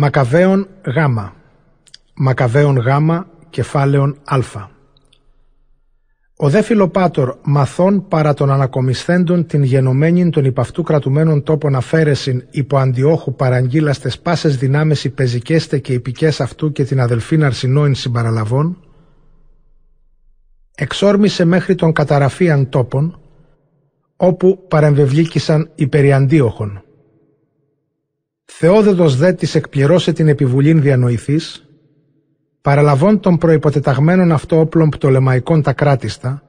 Μακαβαίων Γ. Μακαβαίων Γ. Κεφάλαιον Α. Ο δε φιλοπάτορ μαθών παρά των ανακομισθέντων την γενομένην των υπαυτού κρατουμένων τόπων αφαίρεσιν υπό αντιόχου παραγγείλαστες πάσες δυνάμεις υπεζικέστε και υπικές αυτού και την αδελφήν αρσινόην συμπαραλαβών, εξόρμησε μέχρι τον καταραφίαν τόπων, όπου παρεμβευλίκησαν υπεριαντίοχων. Θεόδεδος δε της εκπληρώσε την επιβουλήν διανοηθής, παραλαβών των προϋποτεταγμένων αυτό όπλων πτολεμαϊκών τα κράτιστα,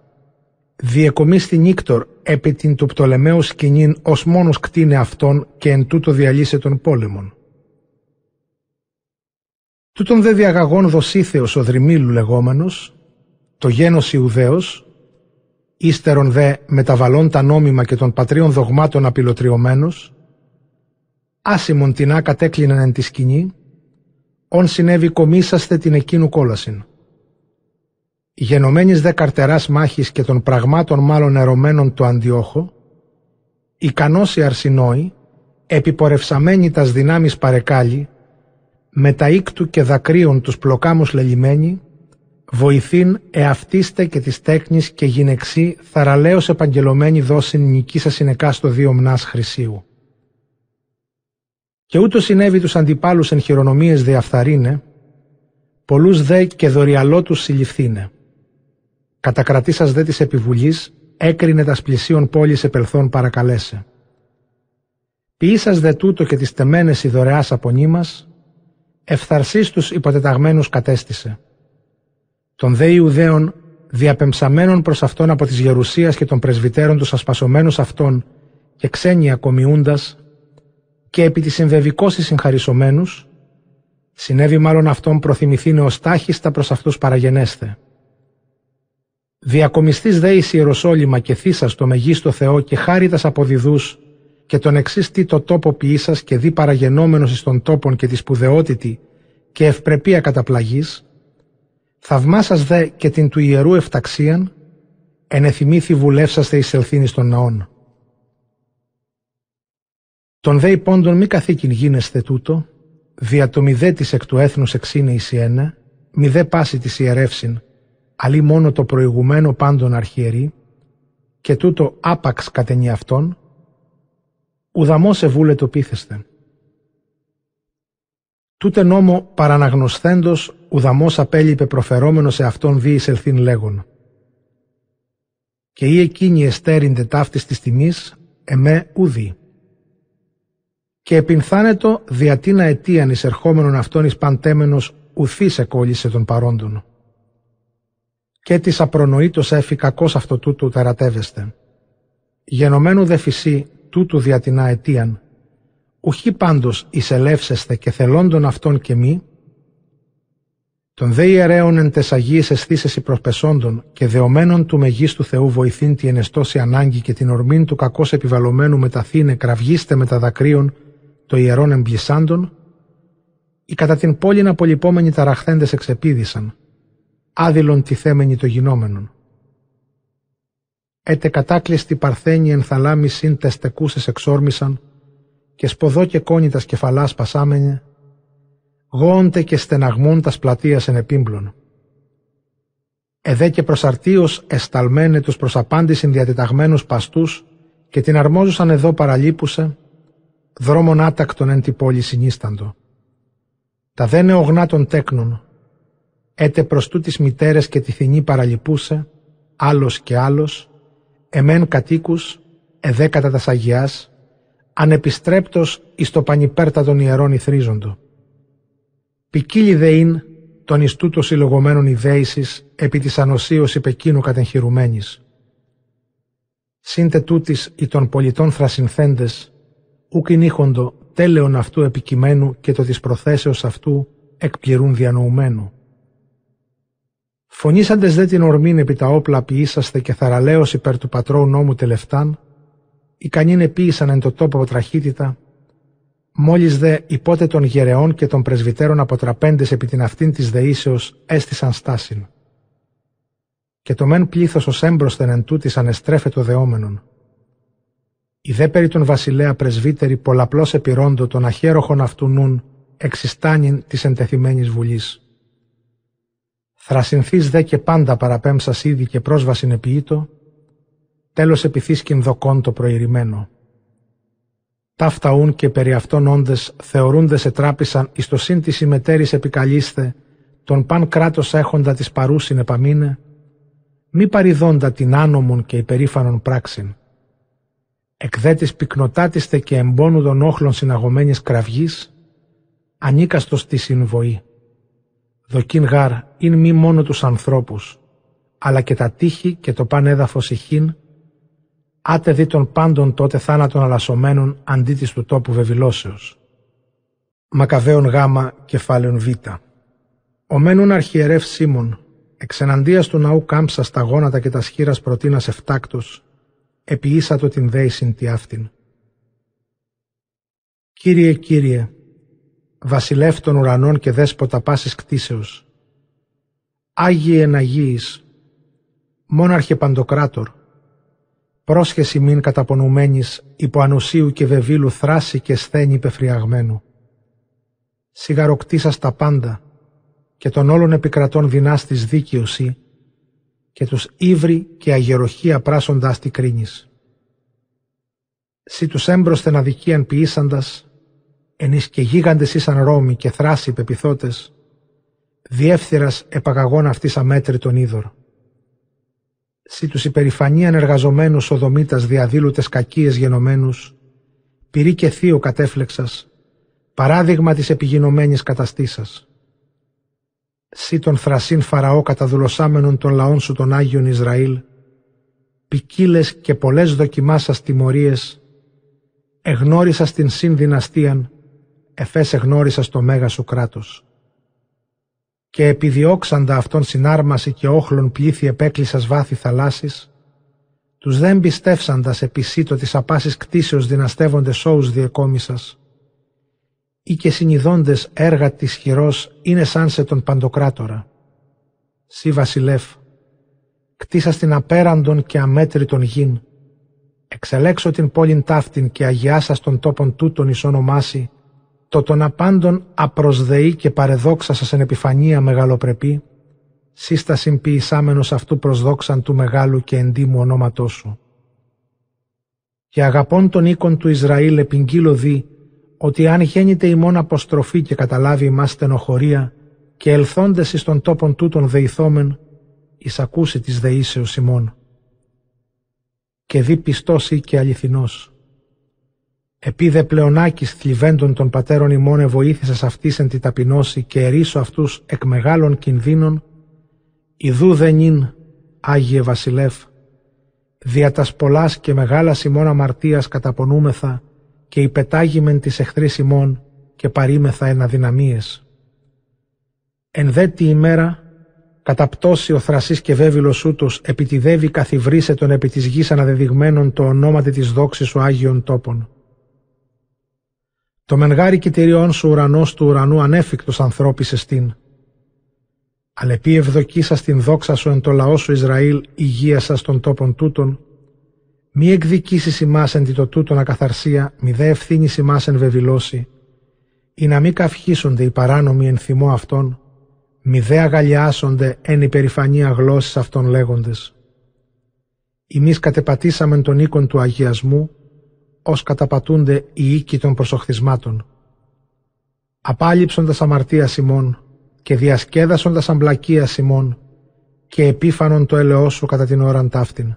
διεκομίστη νύκτορ επί την του πτολεμαίου σκηνήν ως μόνος κτίνε αυτόν και εν τούτο διαλύσε των πόλεμων. Τούτον δε διαγαγών δοσίθεος ο δρυμίλου λεγόμενος, το γένος Ιουδαίος, ύστερον δε μεταβαλών τα νόμιμα και των πατρίων δογμάτων απειλωτριωμένος, άσημον τεινά κατέκλειναν εν τη σκηνή, ον συνέβη κομίσαστε την εκείνου κόλασιν. Γενομένης δε καρτεράς μάχης και των πραγμάτων μάλλον ερωμένων το αντιόχο, ικανός η αρσινόη, επιπορευσαμένη τας δυνάμεις παρεκάλι, με τα ίκτου και δακρύων τους πλοκάμους λελιμένοι, βοηθήν εαυτίστε και της τέκνης και γυναιξή θαραλέως επαγγελωμένη δόσιν νικήσα συνεκά στο δύο μνάς χρυσίου. Και ούτως συνέβη τους αντιπάλους εν χειρονομίες διαφθαρίνε, πολλούς δε και δωριαλότους συλληφθήνε. Κατακρατήσας δε της επιβουλής, έκρινε τας πλησίων πόλης επελθών παρακαλέσε. Ποιήσας δε τούτο και τις τεμένες η δωρεάς απονήμας, ευθαρσής τους υποτεταγμένους κατέστησε. Τον δε Ιουδαίων, διαπεμψαμένων προς αυτόν από της Γερουσίας και των πρεσβυτέρων τους ασπασωμένους αυτών και ξένοι ακομιούντας, και επί της εμβεβικώσης συγχαρισωμένους, συνέβη μάλλον αυτόν προθυμηθεί νεοστάχιστα προς αυτούς παραγενέστε. Διακομιστής δε εις Ιεροσόλυμα και θύσας το μεγίστο Θεό και χάριτας αποδιδούς και τον εξής τι το τόπο ποιήσας και δι παραγενόμενος εις των τόπων και τη σπουδαιότητη και ευπρεπία καταπλαγής, θαυμάσας δε και την του ιερού εφταξίαν, ενεθυμήθη βουλεύσαστε εις ελθύνης των ναών. Τον δε υπόντων μη καθήκην γίνεσθε τούτο, δια το μηδέ της εκ του έθνους εξήνε Ισιένε, μηδέ πάση της ιερεύσιν, αλλή μόνο το προηγουμένο πάντων αρχιερή, και τούτο άπαξ κατενή αυτόν, ουδαμός σε βούλε το πείθεστε. Τούτε νόμο παραναγνωσθέντος ουδαμός απέλειπε προφερόμενος σε αυτόν δι ελθύν λέγον. Και ή εκείνη εστέριντε ταύτης της τιμής, εμέ ουδί και επινθάνετο διατίνα αιτίαν εισερχόμενον αυτόν εις παντέμενος ουθής εκόλλησε των παρόντων. Και της απρονοήτως έφη κακός αυτό τούτου τερατεύεστε. Γενομένου δε φυσί τούτου διατινά αιτίαν, ουχή πάντως εισελεύσεστε και θελώντων αυτόν και μη, των δε ιερέων εν ταις Αγίαις εσθήσεσι προσπεσόντων και δεομένων του μεγίστου Θεού βοηθείν τη ενεστώση ανάγκη και την ορμήν του κακώς επιβαλλομένου μεταθείναι κραυγής τε μετά δακρύων το ιερόν εμπλησάντων, οι κατά την πόλιν απολειπόμενοι ταραχθέντες εξεπήδησαν, άδηλον τιθέμενοι το γινόμενον. Αί τε κατάκλειστοι παρθένοι εν θαλάμοις συν ταις τεκούσαις εξώρμησαν και σποδώ και κόνει τας κεφαλάς πασάμεναι, γόντε και στεναγμών τας πλατείας εν επίμπλων. Εδέ και προσαρτίως εσταλμένε τους προς απάντησιν διατεταγμένους παστούς και την αρμόζουσαν εδώ παραλείπουσε, δρόμον άτακτον εν τη πόλη συνίσταντο. Τα δε νεογνά των τέκνων, έτε προς τούτης μητέρες και τη θηνή παραλυπούσε, άλλος και άλλος, εμέν κατοίκους, εδέκατα τας Αγιάς, ανεπιστρέπτος εις το πανυπέρτατον ιερών ηθρίζοντο. Πικίλη δε ειν τον εις τούτο συλλογωμένων ιδέησης επί της ανοσίως υπεκίνου κατεγχειρουμένης. Σύντε τούτης οι των πολιτών θρασυνθέντες, ούκ ηχοντο τέλεον αυτού επικειμένου και το της προθέσεως αυτού εκπληρούν διανοουμένου. Φωνήσαντες δε την ορμήν επί τα όπλα ποιήσαστε και θαραλέως υπέρ του πατρό νόμου τελευτάν, ικανήν επίησαν εν το τόπο από τραχύτητα, μόλις δε υπότε των γερεών και των πρεσβυτέρων αποτραπέντες επί την αυτήν της δεήσεως έστησαν στάσιν. Και το μεν πλήθος ως έμπροσθεν εν τούτης ανεστρέφετο δεόμενον. Οι δε περί τον βασιλέα πρεσβύτεροι πολλαπλώς επιρρόντο των αχέροχων αυτού νουν εξιστάνιν της εντεθειμένης βουλής. Θρασινθείς δε και πάντα παραπέμψας ήδη και πρόσβασιν επιείτο, τέλος επιθύσκην δοκόν το προηρημένο. Ταύτα ούν και περί αυτών όντες θεωρούνται σε τράπησαν εις το σύν της ημετέρης επικαλείστε, τον παν κράτος έχοντα της παρούσιν επαμείνε, μη παριδώντα την άνομον και υπερήφανον πράξην. Εκδέτης πυκνοτάτιστε και εμπόνου των όχλων συναγωμένης κραυγής, ανίκαστος τη συμβοή. Δοκίν γάρ ειν μη μόνο τους ανθρώπους, αλλά και τα τείχη και το παν έδαφος ηχήν, άτε δι των πάντων τότε θάνατον αλασσομένων αντί της του τόπου βεβηλώσεως. Μακαβαίων γάμα κεφάλαιον β. Ο μένουν αρχιερεύ Σίμων, εξεναντίας του ναού κάμψα στα γόνατα και τα σχήρας προτείνας εφτάκτος, επιήσατο την δέησιν τη αυτήν. Κύριε, Κύριε, βασιλεύ των ουρανών και δέσποτα πάσης κτίσεως, Άγιε εναγίης, μόναρχε παντοκράτορ, πρόσχεση μην καταπονουμένης υπό ανοσίου και βεβήλου θράση και σθένη πεφριαγμένου. Σιγαροκτήσας τα πάντα και των όλων επικρατών δυνάστης δίκαιωση και τους ύβρι και αγεροχία πράσοντάς τη κρίνης. Σι τους έμπροσθεν αδικίαν ποιήσαντας, ενείς και γίγαντες ήσαν Ρώμοι και θράσοι πεπιθώτες, διεύθυρας επαγαγών αυτής αμέτρητον είδωρ. Σι τους υπερηφανίαν εργαζομένους οδομήτας διαδήλωτες κακίες γενομένους, πυρή και θείο κατέφλεξας, παράδειγμα της επιγεινωμένης καταστήσας. Σύ τον θρασίν Φαραώ καταδουλωσάμενον των λαών σου των Άγιων Ισραήλ, ποικίλες και πολλές δοκιμάσας τιμωρίες, εγνώρισας την συνδυναστίαν, εφές εγνώρισας στο μέγα σου κράτος. Και επιδιώξαντα αυτόν συνάρμαση και όχλων πλήθη επέκλεισας βάθη θαλάσσης, τους δεν πιστεύσαντας επισήτω της απάσης κτίσεως δυναστεύονται σώους διεκόμισας, ή και συνειδώντες έργα της χειρός είναι σαν σε τον παντοκράτορα. Σύ βασιλεύ, κτίσα στην απέραντον και αμέτρητον γην, εξελέξω την πόλην ταύτην και αγιάσα των τόπων τούτων εις ονομάσει, το των απάντων απροσδεή και παρεδόξα σας εν επιφανία μεγαλοπρεπή, σύστα ποιησάμενος αυτού προσδόξαν του μεγάλου και εντύμου ονόματός σου. Και αγαπών των οίκων του Ισραήλ επιγγείλω δι, ότι αν γέννηται ημών αποστροφή και καταλάβει ημάς στενοχωρία και ελθόντες εις των τόπων τούτων δεηθόμεν, εις ακούσει της δεήσεως ημών. Και δι πιστός ή και αληθινός. Επίδε πλεονάκης θλιβέντων των πατέρων ημών εβοήθησας αυτής εν τη ταπεινώση και ερίσω αυτούς εκ μεγάλων κινδύνων, ιδού δεν ειν, Άγιε Βασιλεύ, δια τας πολλάς και μεγάλας ημών αμαρτίας καταπονούμεθα και υπετάγημεν της εχθρής ημών και παρήμεθα εν αδυναμίες. Εν δε τη ημέρα, καταπτώσει ο θρασής και βέβυλος ούτως, επιτιδεύει καθιβρίσε τον επί της γης αναδεδειγμένων το ονόματι της δόξης σου Άγιον τόπων. Το μενγάρι κυτηριών σου ουρανός του ουρανού ανέφικτος ανθρώπης εστίν. Αλεπί ευδοκίσα την δόξα σου εν το λαό σου Ισραήλ υγεία σας των τόπων τούτων, μη εκδικήσεις ημάς εν τη το τούτον ακαθαρσία, μη δε ευθύνης ημάς εν βεβηλώσει, ή να μη καυχήσονται οι παράνομοι εν θυμό αυτών, μη δε αγαλιάσονται εν υπερηφανία γλώσσης αυτών λέγοντες. Εμείς κατεπατήσαμεν τον οίκον του αγιασμού, ως καταπατούνται οι οίκοι των προσοχθισμάτων. Απάλληψοντας αμαρτία Σιμών και διασκέδασοντας αμπλακία Σιμών και επίφανον το ελαιό σου κατά την ώραν ταύτην.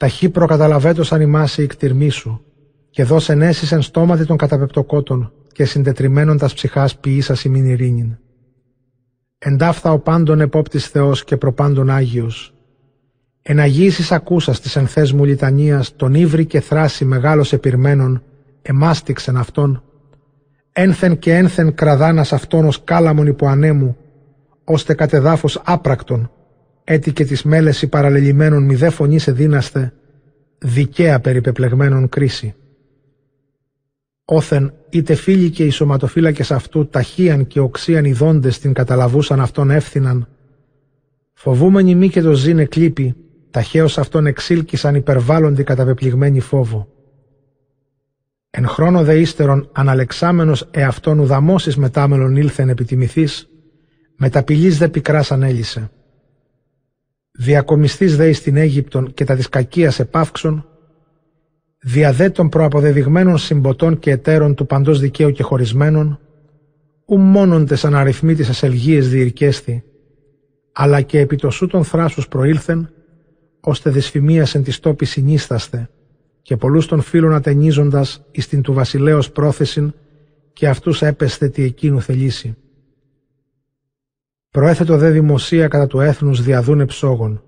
Ταχύ προκαταλαβέτος ανημάσει η κτηρμή σου και δώσε ενέσεις εν στόματι των καταπεπτοκότων και συντετριμένων τας ψυχάς ποιήσας ημίν ειρήνην. Εντάφθα ο πάντων επόπτης Θεός και προπάντων Άγιος, Εναγήσεις ακούσας της ενθές μου λιτανίας, τον ύβρι και θράση μεγάλος επιρμένων, εμάστηξεν αυτόν. Ένθεν και ένθεν κραδάνας αυτόν ως κάλαμον υπό ανέμου, ώστε κατεδάφος άπρακτον, έτι και τις μέλες παραλελημένων μη δε φωνής σε δύναστε, δικαία περιπεπλεγμένων κρίση. Όθεν είτε φίλοι και οι σωματοφύλακες αυτού ταχύαν και οξίαν ειδώντες την καταλαβούσαν αυτόν εύθυναν, φοβούμενοι μη και το ζήνε κλείπει, ταχαίως αυτόν εξήλκησαν υπερβάλλοντι καταπεπληγμένοι φόβο. Εν χρόνο δε ύστερον αναλεξάμενος εαυτόν ουδαμώσεις μετάμελον ήλθεν επιτιμηθής, μεταπηλής δε πικράς ανέλησε. Διακομιστής δε εις την Αίγυπτον και τα της κακίας επαύξων, διαδέ των προαποδεδειγμένων συμποτών και εταίρων του παντός δικαίου και χωρισμένων, ου μόνον τες αναριθμίτης ασελγίες διηρκέστη, αλλά και επί το σου των θράσους προήλθεν, ώστε δυσφημίασεν της τόπης συνίσταστε, και πολλούς των φίλων ατενίζοντας εις την του βασιλέως πρόθεσιν και αυτούς έπεσθε τι εκείνου θελήσει. Προέθετο δε δημοσία κατά του έθνους διαδούνε ψόγων,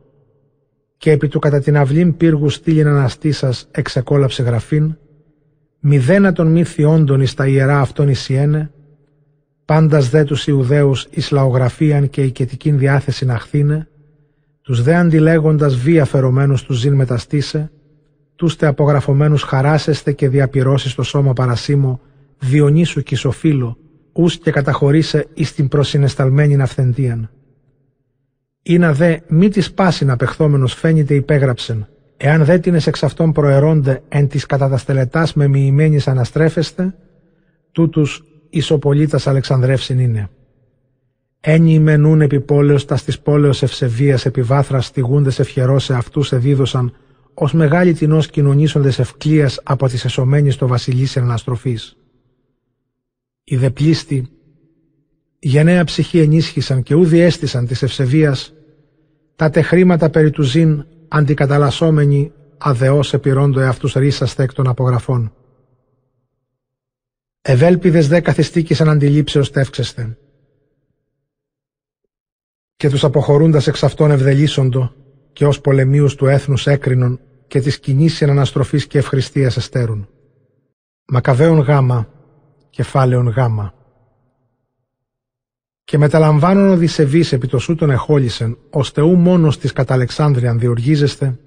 και επί του κατά την αυλήν πύργου στήλην αναστήσας εξεκόλαψε γραφήν, μηδένα των μη θειόντων εις τα ιερά αυτών εισιένε, πάντας δε τους Ιουδαίους εις λαογραφίαν και οικετικήν διάθεση να χθήνε, τους δε αντιλέγοντας βία φερομένους τους ζήν μεταστήσε, τούστε απογραφωμένους χαράσεστε και διαπυρώσεις το σώμα παρασίμω, Διονύσου και Σοφίλο, ους και καταχωρήσε εις την προσυνεσταλμένη αυθεντίαν. Ήνα δε μη της πάση να πεχθόμενος φαίνεται υπέγραψεν, εάν δε την εξ αυτών προερώνται εν της κατά τα με μοιημένης αναστρέφεστε, τούτους ισοπολίτας Αλεξανδρεύσιν είναι. Ένι μενούν επιπόλεως τας στις πόλεως ευσεβίας επιβάθρας στιγούντες ευχερός αυτούς εδίδωσαν ως μεγάλη τεινός κοινωνήσοντες ευκλίας από τις εσωμένης το βασιλής αναστροφής. Οι δε πλήστη, γενναία ψυχή ενίσχυσαν και ούδι έστησαν της ευσεβίας, τα χρήματα περί του ζήν αντικαταλασσόμενοι αδεώς επιρρόντο εαυτούς ρίσαστε εκ των απογραφών. Ευέλπιδες δε καθιστήκησαν αντιλήψεως τεύξεστε. Και τους αποχωρούντας εξ αυτών ευδελίσσοντο και ως πολεμίους του έθνους έκρινον και της κοινής αναστροφής και ευχριστίας εστέρουν. Μακαβαίων γάμα, κεφάλαιον γάμα. Και μεταλαμβάνων Οδυσσεβής επί το σου τον εχόλησεν, ώστε ου μόνος της κατά Αλεξάνδριαν διοργίζεστε,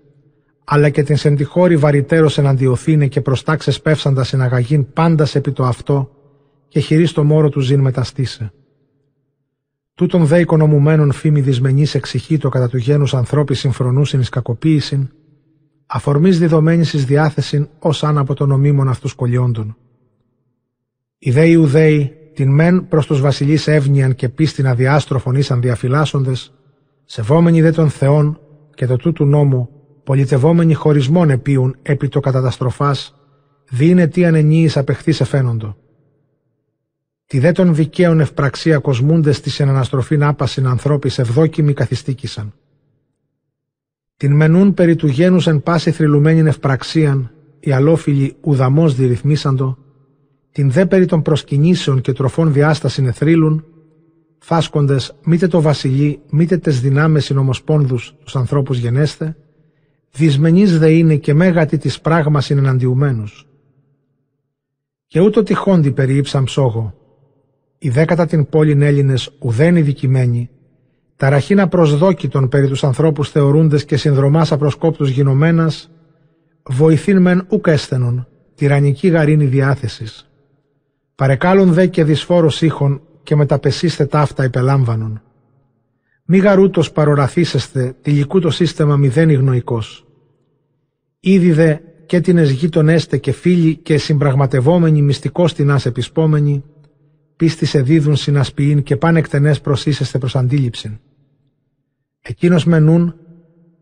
αλλά και την σεντιχώρη βαρυτέρως εναντιωθήνε και προστάξες πέφσαντα συναγαγήν πάντας επί το αυτό και χειρί το μόρο του ζήν μεταστήσε. Τούτον δε οικονομουμένων φήμη δυσμενής εξηχήτω κατά του γένους ανθρώπης συμφρονούσιν εις κακοποίησιν, αφορμής διδομένης εις διάθεσιν ως αν από τον ομίμων αυτούς κολλιόντων. Οι δε Ιουδαίοι την μεν προς τους βασιλείς εύνοιαν και πίστην αδιάστροφων ήσαν διαφυλάσσοντες, σεβόμενοι δε των Θεών και το τούτου νόμου, πολιτευόμενοι χωρισμών επίουν επί το καταταστροφάς, δίνε τι ανενίης απεχθείς εφαίνοντο. Τη δε των δικαίων ευπραξία κοσμούντες της εναναστροφήν άπασιν ανθρώπης ευδόκιμοι καθιστήκησαν. Την μενούν περί του γένους εν πάση θρυλουμένην ευπραξίαν, οι αλόφιλοι ουδαμός διρυθμίσαντο, την δε περί των προσκυνήσεων και τροφών διάστασης εθρύλουν, φάσκοντες μήτε το βασιλεί, μήτε τες δυνάμες συνομοσπόνδους τους ανθρώπους γενέστε, δυσμενείς δε είναι και μέγατη της πράγμας είναι εναντιουμένους. Και ούτω τυχόντι περιήψαν ψόγο, οι δέκατα την πόλην Έλληνες ουδέν ειδικημένοι, ταραχήνα προσδόκητον περί τους ανθρώπους θεωρούντες και συνδρομάς απροσκόπτους γινωμένας, βοηθήν μεν ουκ έστενον, τυραννική γαρίνη διάθεσης. Παρεκάλων δε και δυσφόρος ήχων και μεταπεσίστε ταύτα υπελάμβανον. Μη γαρούτος παροραθήσεστε, τυλικού το σύστημα μηδέν υγνοϊκός. Ήδη δε και την εσγήτων έστε και φίλοι και συμπραγματευόμενοι μυστικός τεινάς επισπόμενοι, πίστης σε δίδουν συνασποιήν και πάνε εκτενές προσίσεστε προς αντίληψην. Εκείνος μενούν,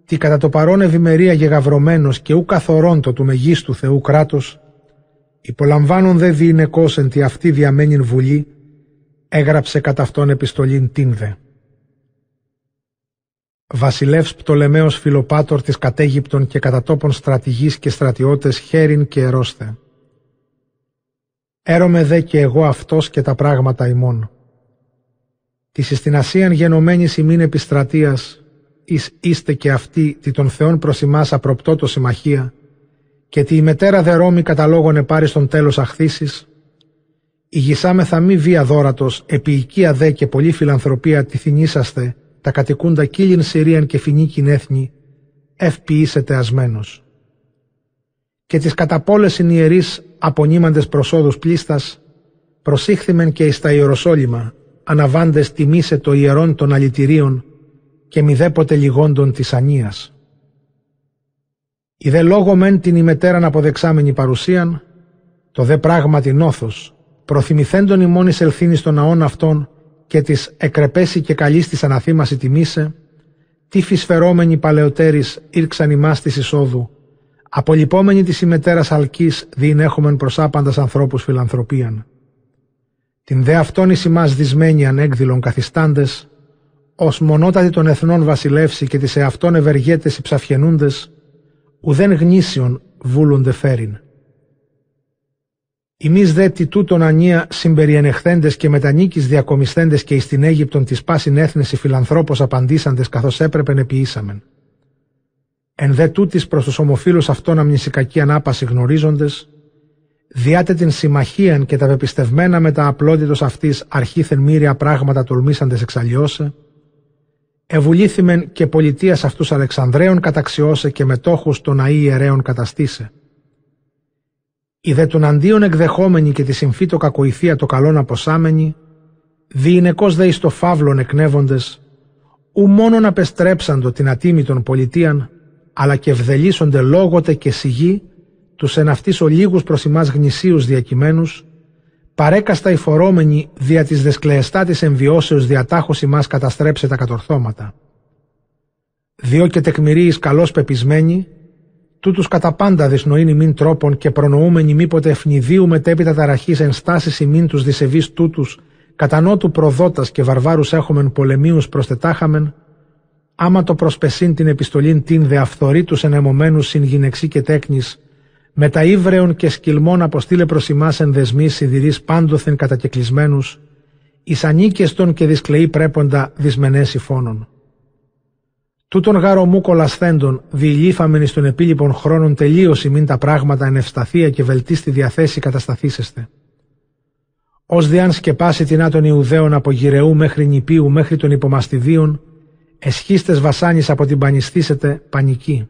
τι κατά το παρόν ευημερία γεγαυρωμένος και ου καθορόντο του μεγίστου Θεού κράτος, υπολαμβάνουν δε διηνεκός εν τη αυτή διαμένην βουλή, έγραψε κατά αυτόν επιστολήν τίνδε. Βασιλεύς Πτολεμαίος Φιλοπάτορ της κατέγυπτων και κατά τόπων στρατηγής και στρατιώτες χέριν και ερώστε. Έρωμαι δε και εγώ αυτός και τα πράγματα ημών. Της στην Ασίαν γενομένης ημίν επιστρατείας, εις είστε και αυτοί τη των Θεών προς ημάς απροπτώτο συμμαχία, και τη η μετέρα δε Ρώμη καταλόγων επάρει στον τέλος αχθήσεις, ηγισάμεθα μη βία δόρατος, επί οικία δε και πολλή φιλανθρωπία τη θυνήσαστε, τα κατοικούντα κύλιν Συρίαν και φινίκιν έθνη, ευποιήσετε ασμένος. Και τις καταπόλεσιν ιερείς απονείμαντες προσόδους πλίστας, προσήχθημεν και εις τα Ιεροσόλυμα, αναβάντες τιμήσε το ιερόν των αλητηρίων και μηδέποτε λιγόντων της ανίας. Η δε λόγω μεν την ημετέραν αποδεξάμενη παρουσίαν, το δε πράγματι νόθος, προθυμηθέντον ημών εισελθύνει στον ναόν αυτών και της εκρεπέσει και καλής της αναθήμαση τιμήσε, τι φυσφερόμενοι παλαιότερης ήρξαν ημάς της εισόδου, απολυπόμενοι της ημετέρας αλκής διηνέχομεν προς άπαντας ανθρώπους φιλανθρωπίαν. Την δε αυτόν εις ημάς δυσμένοι ανέκδηλων καθιστάντες, ως μονότατη των εθνών βασιλεύσει και τις εαυτόν ευεργέτες υψαφιενούντες, ουδέν γνήσιον βούλονται φέρειν. Εμείς δε τι τούτον ανία συμπεριενεχθέντες και μετανίκης διακομισθέντες και εις την Αίγυπτον της πάσιν έθνες οι φιλανθρώπος απαντήσαντες καθώς έπρεπε επιήσαμεν. Εν δε τούτης προς τους ομοφύλους αυτών αμνησικακή ανάπαση γνωρίζοντες, διάτε την συμμαχίαν και τα πεπιστευμένα με τα απλότητος αυτής αρχήθεν μύρια πράγματα τολμήσαντες εξαλλιώσε, Ευουλήθημεν και πολιτείας αυτούς Αλεξανδρέων καταξιώσε και μετόχους των αή ιερέων καταστήσε. Οι δε των αντίον εκδεχόμενοι και τη συμφύτω κακοηθεία το καλόν αποσάμενοι, διηνεκώς δε εις το φαύλον εκνεύοντες, ου μόνον απεστρέψαντο την ατίμητον πολιτείαν, αλλά και ευδελίσονται λόγοτε και σιγή, τους εν αυτής ολίγους προς ημάς γνησίους διακειμένους, παρέκαστα οι φορόμενοι δια της δεσκλεεστά της εμβιώσεως διατάχωση ημάς καταστρέψε τα κατορθώματα. Διό και τεκμηρίης καλώς πεπισμένοι, τούτους κατά πάντα δυσνοήν ημίν τρόπων και προνοούμενοι μήποτε ευνηδίου μετέπειτα ταραχής ενστάσεις ημίν τους δισεβείς τούτους, κατά νότου προδότας και βαρβάρους έχομεν πολεμίους προστετάχαμεν, άμα το προσπεσίν την επιστολήν την δε αυθορήτους ενεμωμένους συν γυναιξή και τέκνης, με τα ύβρεων και σκυλμών αποστήλε προς ημάς εν δεσμής σιδηρείς πάντοθεν κατακεκλισμένους, εις ανίκεστον και δυσκλεή πρέποντα δυσμενές υφώνων. Τούτον γαρομού κολασθέντων, διηλήφαμεν εις των επίλοιπων χρόνων τελείωση μην τα πράγματα εν ευσταθία και βελτίστη διαθέση κατασταθήσεστε. Ω διάν σκεπάσει την άτον Ιουδαίων από γυρεού μέχρι νηπίου μέχρι των υπομαστιδίων, εσχίστες βασάνης από την πανιστήσετε πανική.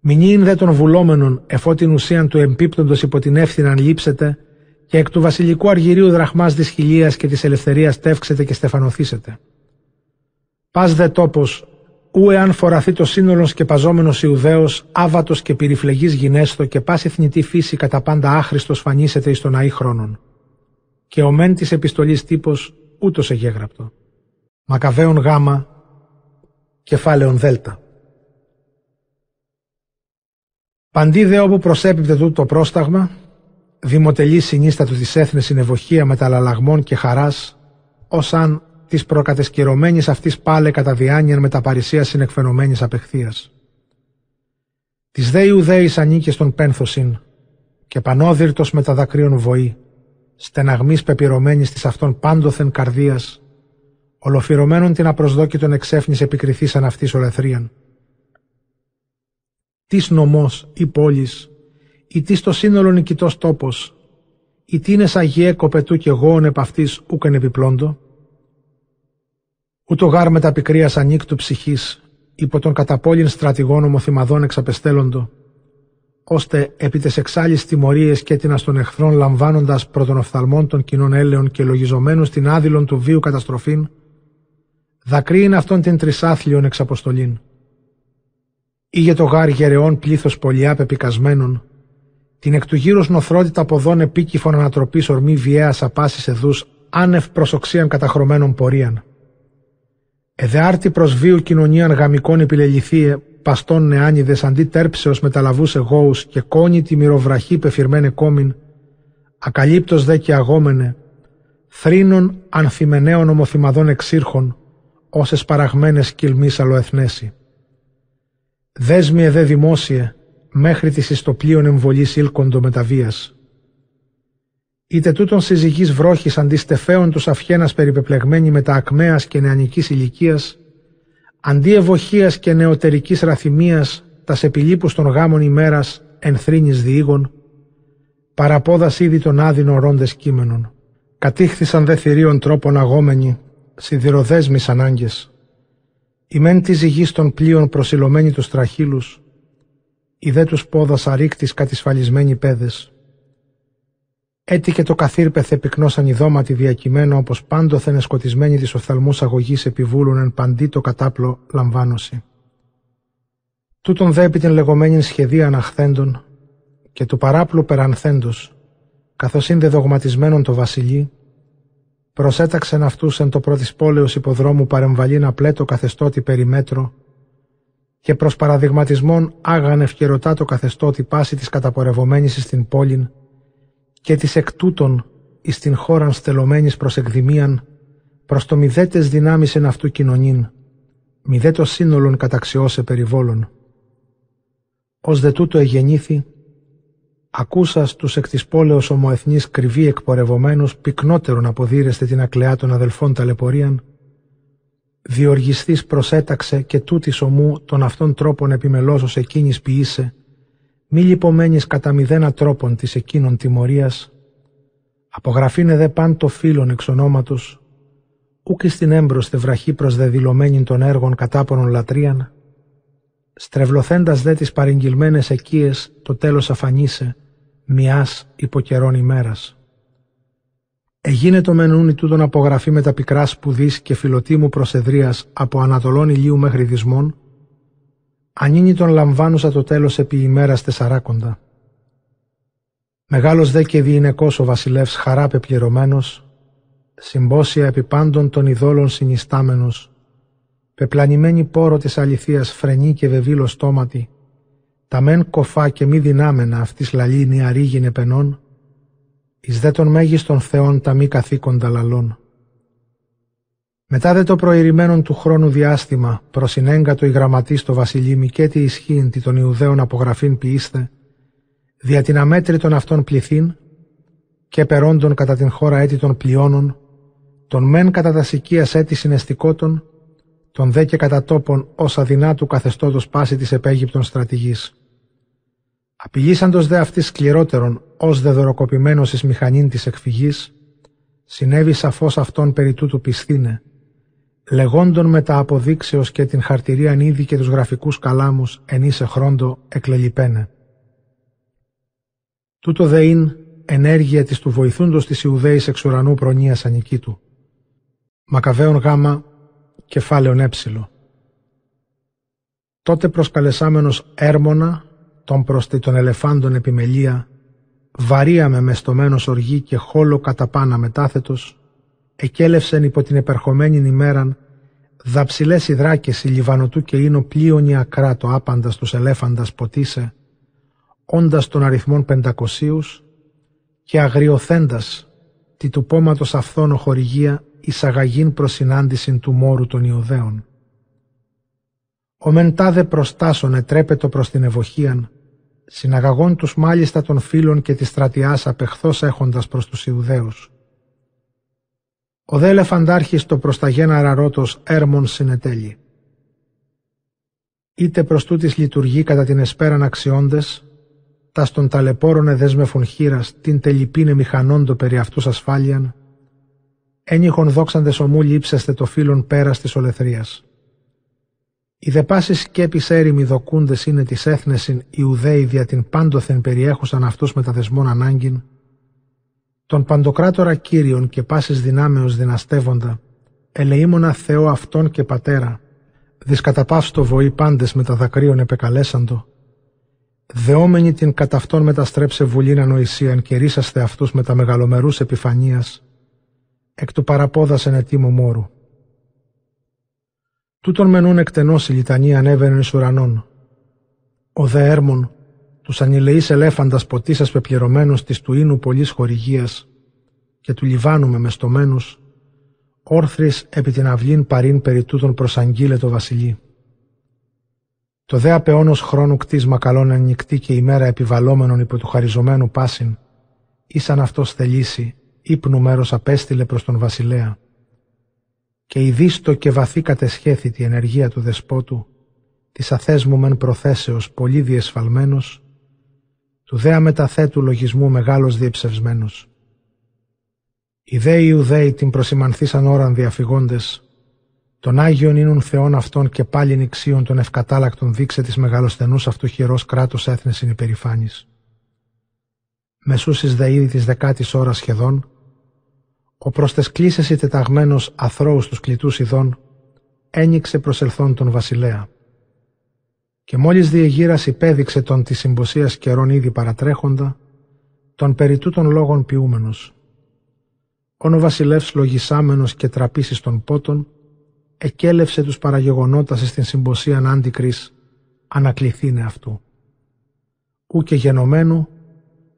Μηνύν δε των βουλόμενων, εφό την ουσίαν του εμπίπτοντος υπό την εύθυναν λείψετε, και εκ του βασιλικού αργυρίου δραχμάς της χιλίας και της ελευθερίας τεύξετε και στεφανοθήσετε. Πας δε τόπος, ου εάν φοραθεί το σύνολος σκεπαζόμενο Ιουδαίος, άβατος και περιφλεγή γυνέστο και πας εθνητή φύση κατά πάντα άχρηστο φανίσετε εις τον αή χρόνων. Και ο μεν της επιστολής τύπος ούτως εγέγραπτο. Μακαβαίων γάμα, κεφάλαιον δέλτα. Παντί δε όπου προσέπιπτε τούτο το πρόσταγμα, δημοτελή συνίστατο της έθνης συνευοχία μεταλλαλλαγμών και χαράς, ως αν της προκατεσκυρωμένης αυτής πάλε κατά διάνοιαν με τα παρησία συνεκφαινομένης απεχθία. Της δε Ιουδαίη ανήκε στον πένθωσιν, και πανόδυρτος με τα δακρύων βοή, στεναγμής πεπειρωμένης της αυτών πάντοθεν καρδίας, ολοφυρωμένων την απροσδόκητον εξέφνης επικριθήσαν αυτής ολεθρίαν τις νομός ή πόλης, ή τις στο σύνολο νικητός τόπος, ή τι είναι σαγιέ κοπετού και γόων επ' αυτής ούκεν επιπλώντο. Ούτω γάρ με τα πικρίας ανήκτου ψυχής, υπό τον καταπόλην στρατηγών ομοθυμαδών εξαπεστέλλοντο, ώστε επί τες εξάλλης τιμωρίες και την των εχθρών λαμβάνοντας πρωτονοφθαλμών των κοινών έλεων και λογιζομένους στην άδειλον του βίου καταστροφήν, δακρύειν αυτόν την τρισάθλιον εξαποστολήν ή για το γάρ γερεών πλήθος πολιά πεπικασμένων, την εκ του γύρω νοθρότητα ποδών επίκυφων ανατροπής ορμή βιαία απάσης εδούς, άνευ προσοξίαν καταχρωμένων πορείαν. Εδεάρτη προς βίου κοινωνίαν γαμικών επιλεληθείε, παστών νεάνιδε αντί τέρψεως μεταλαβού εγώου και κόνη τη μυροβραχή πεφυρμένε κόμιν, ακαλύπτως δε και αγόμενε, θρήνων ανθυμενέων ομοθυμαδών εξήρχων, όσες παραγμένες κυλμής αλλοεθνέσει. Δέσμη εδέ δημόσια, μέχρι της ιστοπλίων εμβολής ήλκοντο μεταβίας. Είτε τούτον συζυγής βρόχης αντί στεφέων τους αυχένας περιπεπλεγμένη με τα ακμαίας και νεανικής ηλικίας, αντί ευοχίας και νεωτερικής ραθυμίας, τας επιλείπους των γάμων ημέρας ενθρύνης διήγων, παραπόδας ήδη των άδεινων ρόντες κείμενων. Κατήχθησαν δε θηρίων τρόπων αγόμενοι, σιδηροδέσμεις ανάγκες. Η μεν της ζυγή των πλοίων προσιλωμένη τους τραχύλους, η δε τους πόδας αρρήκτης κατησφαλισμένοι πέδε. Έτσι και το καθήρπεθε πυκνός ανιδώματι διακειμένο όπως πάντοθεν σκοτισμένοι της οφθαλμούς αγωγής επιβούλουν εν παντί το κατάπλο λαμβάνωση. Τούτον δε επί την λεγόμενη σχεδία αναχθέντων και του παράπλου περανθέντος, καθώς είναι δεδογματισμένον το βασιλεί, προσέταξεν αυτούς εν το πρώτης πόλεως υποδρόμου παρεμβαλήν απλέτο καθεστώτη περιμέτρο και προς παραδειγματισμόν άγαν ευκαιρωτά το καθεστώτη πάση της καταπορευομένης στην πόλην και της εκ τούτων εις την χώραν στελωμένης προς εκδημίαν προς το μηδέτες δυνάμεις εν αυτού κοινωνήν, μηδέτος σύνολον καταξιώσε περιβόλων. Ως δε τούτο εγεννήθη, ακούσας τους εκ της πόλεως ομοεθνής κρυβή εκπορευομένους πυκνότερον αποδίρεστε την ακλεά των αδελφών ταλαιπωρίαν, διοργιστής προσέταξε και τούτης ομού των αυτών τρόπων επιμελώσος εκείνης ποιήσε, μη λιπομένης κατά μηδένα τρόπων της εκείνων τιμωρίας, απογραφήνε δε παν το φίλον εξ ονόματος, ούκ στην έμπροσθε βραχή προσδεδηλωμένη των έργων κατάπονων λατρείαν, στρεβλωθέντας δε τις παρεγγυλμένες εκείες το τέλος αφανίσε, μιας υποκαιρών ημέρας. Εγίνε το μενούν τούτον απογραφή με τα πικρά σπουδής και φιλοτήμου προσεδρίας από Ανατολών ηλίου μέχρι δυσμών, ανήνει τον λαμβάνουσα το τέλος επί ημέρας τεσσαράκοντα. Μεγάλος δε και διηνεκός ο βασιλεύς χαρά πεπληρωμένος, συμπόσια επί πάντων των ειδόλων συνιστάμενος, πεπλανημένη πόρο της αληθείας φρενή και βεβήλο στόματι, τα μεν κοφά και μη δυνάμενα αυτής λαλήνη αρήγινε πενών, εις δε των μέγιστων θεών τα μη καθήκοντα λαλών. Μετά δε το προηρημένον του χρόνου διάστημα, προσυνέγκατο η γραμματή στο βασιλεί και τη ισχύν τη των Ιουδαίων απογραφήν ποιήστε, δια την αμέτρητον αυτών πληθύν, και περόντων κατά την χώρα έτη των πλειώνων, τον μεν κατά τας σικίας έτη συναισθηκότων, τον δε και κατά τόπον ως αδυνάτου καθεστώτος πάση της επέγυπτων στρατηγής. Απειλήσαντος δε αυτής σκληρότερον ως δε δωροκοπημένος εις μηχανήν της εκφυγής, συνέβη σαφώς αυτόν περί τούτου πισθήνε, λεγόντων με τα αποδείξεως και την χαρτηρίαν ήδη και τους γραφικούς καλάμους εν είσαι χρόντο εκλελιπένε. Τούτο δε ειν ενέργεια της του βοηθούντος της Ιουδαίης εξ ουρανού προνοίας ανικήτου. Μακαβαίων γάμα, κεφάλαιον έψιλο. Τότε προσκαλεσάμενος έρμονα, τον προστι των ελεφάντων επιμελία, βαρία μες μεστομένος οργή και χόλο κατά πάνα μετάθετος, εκέλευσεν υπό την επερχομένη ημέραν δαψιλές υδράκες η Λιβανοτού και ίνο πλοίωνη ακρά το άπαντας τους ελέφαντας ποτίσε, όντας των αριθμών πεντακοσίους και αγριοθέντας τη του πόματος αυθόνο χορηγία εισαγαγήν προς συνάντηση του μόρου των Ιουδαίων. Ο μεν τάδε προστάσον ετρέπετο προς την ευοχίαν, συναγαγών τους μάλιστα των φίλων και της στρατιάς απεχθώς έχοντας προς τους Ιουδαίους. Ο δε ελεφαντάρχης το προς τα γέναρα ρότος έρμον συνετέλει. Είτε προς τούτης λειτουργεί κατά την εσπέραν αξιώντες, τα στον ταλαιπώρον εδέσμεφων χείρας την τελειπίνε μηχανόντο περί αυτούς ασφάλιαν, ένιχον δόξαντες ομού λείψεστε το φίλον πέρας της ολεθρίας. Οι δε πάση σκέπη έρημοι δοκούντες είναι της έθνεσιν Ιουδαίοι δια την πάντοθεν περιέχουσαν αυτούς με τα δεσμών ανάγκην, τον παντοκράτορα Κύριον και πάσης δυνάμεως δυναστεύοντα, ελεήμονα Θεό Αυτόν και Πατέρα, δυσκαταπαύστο βοή πάντες με τα δακρύων επεκαλέσαντο, δεόμενοι την κατά αυτόν μεταστρέψε βουλήν ανοησίαν και ρίσαστε αυτούς με τα μεγαλομερούς επιφανίας, εκ του παραπόδας εν ετήμου μόρου. Τούτον μενούν εκτενώς η λιτανία ανέβαινε εις ουρανών. Ο δε έρμον, τους ανηλεείς ελέφαντας ποτίσας πεπληρωμένους της του ίνου πολλής χορηγίας και του Λιβάνου με μεστομένους, όρθρις επί την αυλήν παρήν περί τούτων προσαγγείλε το βασιλεί. Το δε απεώνος χρόνου κτίσμα καλών ανοιχτή και ημέρα επιβαλόμενων υπό του χαριζομένου πάσιν, ήσαν αυτός θελήσει, ύπνου μέρος απέστειλε προς τον βασιλέα. Και η δίστο και βαθύ κατεσχέθητη ενεργεία του δεσπότου, της αθέσμου μεν προθέσεως πολύ διεσφαλμένος, του δε αμεταθέτου λογισμού μεγάλος διεψευσμένος. Οι δε Ιουδαίοι την προσημανθήσαν ώραν διαφυγόντες, τον Άγιον ίνουν Θεόν αυτών και πάλι νηξίων των ευκατάλακτων δείξε της μεγαλοσθενούς αυτού χειρός κράτους έθνες είναι υπερηφάνης. Μεσούσεις δε ήδη της δεκάτης ώρας σχεδόν, ο προς τες κλίσες τεταγμένος αθρώους τους κλητούς ειδών, ένιξε προσελθόν τον βασιλέα. Και μόλις διεγύρας υπέδειξε τον της συμποσίας καιρών ήδη παρατρέχοντα, των περί τούτων λόγων ποιούμενος. Όν ο βασιλεύς λογισάμενος και τραπήσεις των πότων, εκέλευσε τους παραγεγονότας στην συμποσίαν άντικρης, ανακληθήνε αυτού. Ού και γενομένου,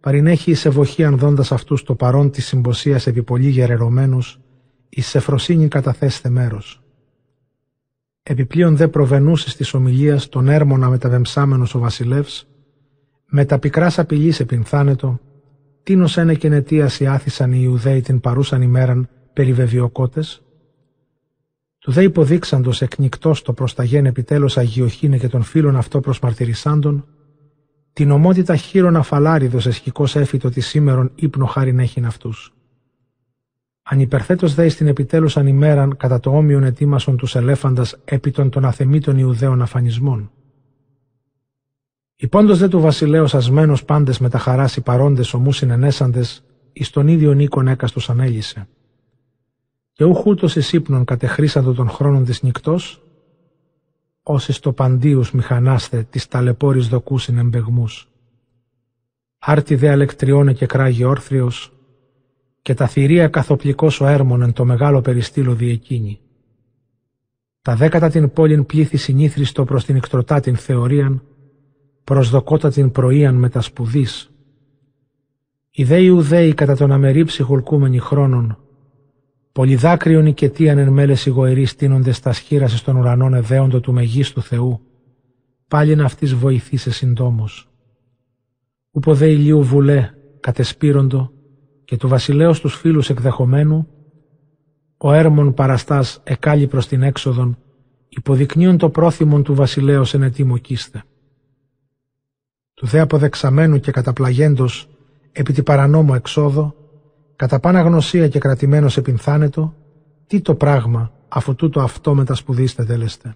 παρινέχει εις ευοχή δώντας αυτούς το παρόν της συμποσίας επί πολύ γερερωμένους, εις σε φροσύνη καταθέστε μέρος. Επιπλέον δε προβενούσε της ομιλίας τον έρμονα μεταβεμψάμενος ο βασιλεύς, με τα πικράς απειλής επινθάνετο, τίνος ένε και νετίαση άθισαν οι Ιουδαίοι την παρούσαν ημέραν περί βεβαιοκότες, του δε υποδείξαντος εκνικτός το προς τα γέν επιτέλους αγιοχήνε και των φίλων αυτό προσμαρτυρησάντων, την ομότητα χείρον αφαλάριδος εσχικός έφυτο της σήμερον ύπνο χάριν έχειν αυτούς. Ανυπερθέτω δε στην επιτέλους ανημέραν κατά το όμοιον ετοίμασον τους ελέφαντας επί των των αθεμήτων Ιουδαίων αφανισμών. Υπόντος δε του βασιλέως ασμένος πάντες με τα χαράς οι παρόντες ομού συνενέσαντες, εις τον ίδιο νίκον έκαστος ανέλησε. Και ούχούτος εις ύπνον κατεχρήσαντο των χρόνων της νυχτός, όσοι στο παντίους μηχανάστε της ταλαιπώρης δοκούσιν εμπεγμούς. Άρτη δε αλεκτριώνε και κράγει όρθριος, και τα θηρία καθοπλικός ο έρμον εν το μεγάλο περιστήλο διεκίνη. Τα δέκατα την πόλην πλήθη συνήθριστο προς την εκτροτά την θεωρίαν, προσδοκότα την πρωίαν με τα σπουδής. Οι δε Ιουδαίοι κατά τον αμερή ψυχολκούμενοι χρόνων, πολυδάκριον οικετίαν εν μέλες ηγοεροί στείνονται στα σχήραση στον ουρανών εδέοντο του μεγίστου Θεού, πάλιν αυτής βοηθήσε συντόμως. Ούπο δε ηλίου βουλέ κατεσπύροντο, και του βασιλέως τους φίλους εκδεχομένου, ο έρμον παραστάς εκάλει προς την έξοδον, υποδεικνύουν το πρόθυμον του βασιλέως εν ετοίμο κίστε. Του δε αποδεξαμένου και καταπλαγέντος επί τη παρανόμο εξόδο, κατά πάνα γνωσία και κρατημένος επινθάνετο, τι το πράγμα αφού τούτο αυτό μετασπουδίστε τέλεστε.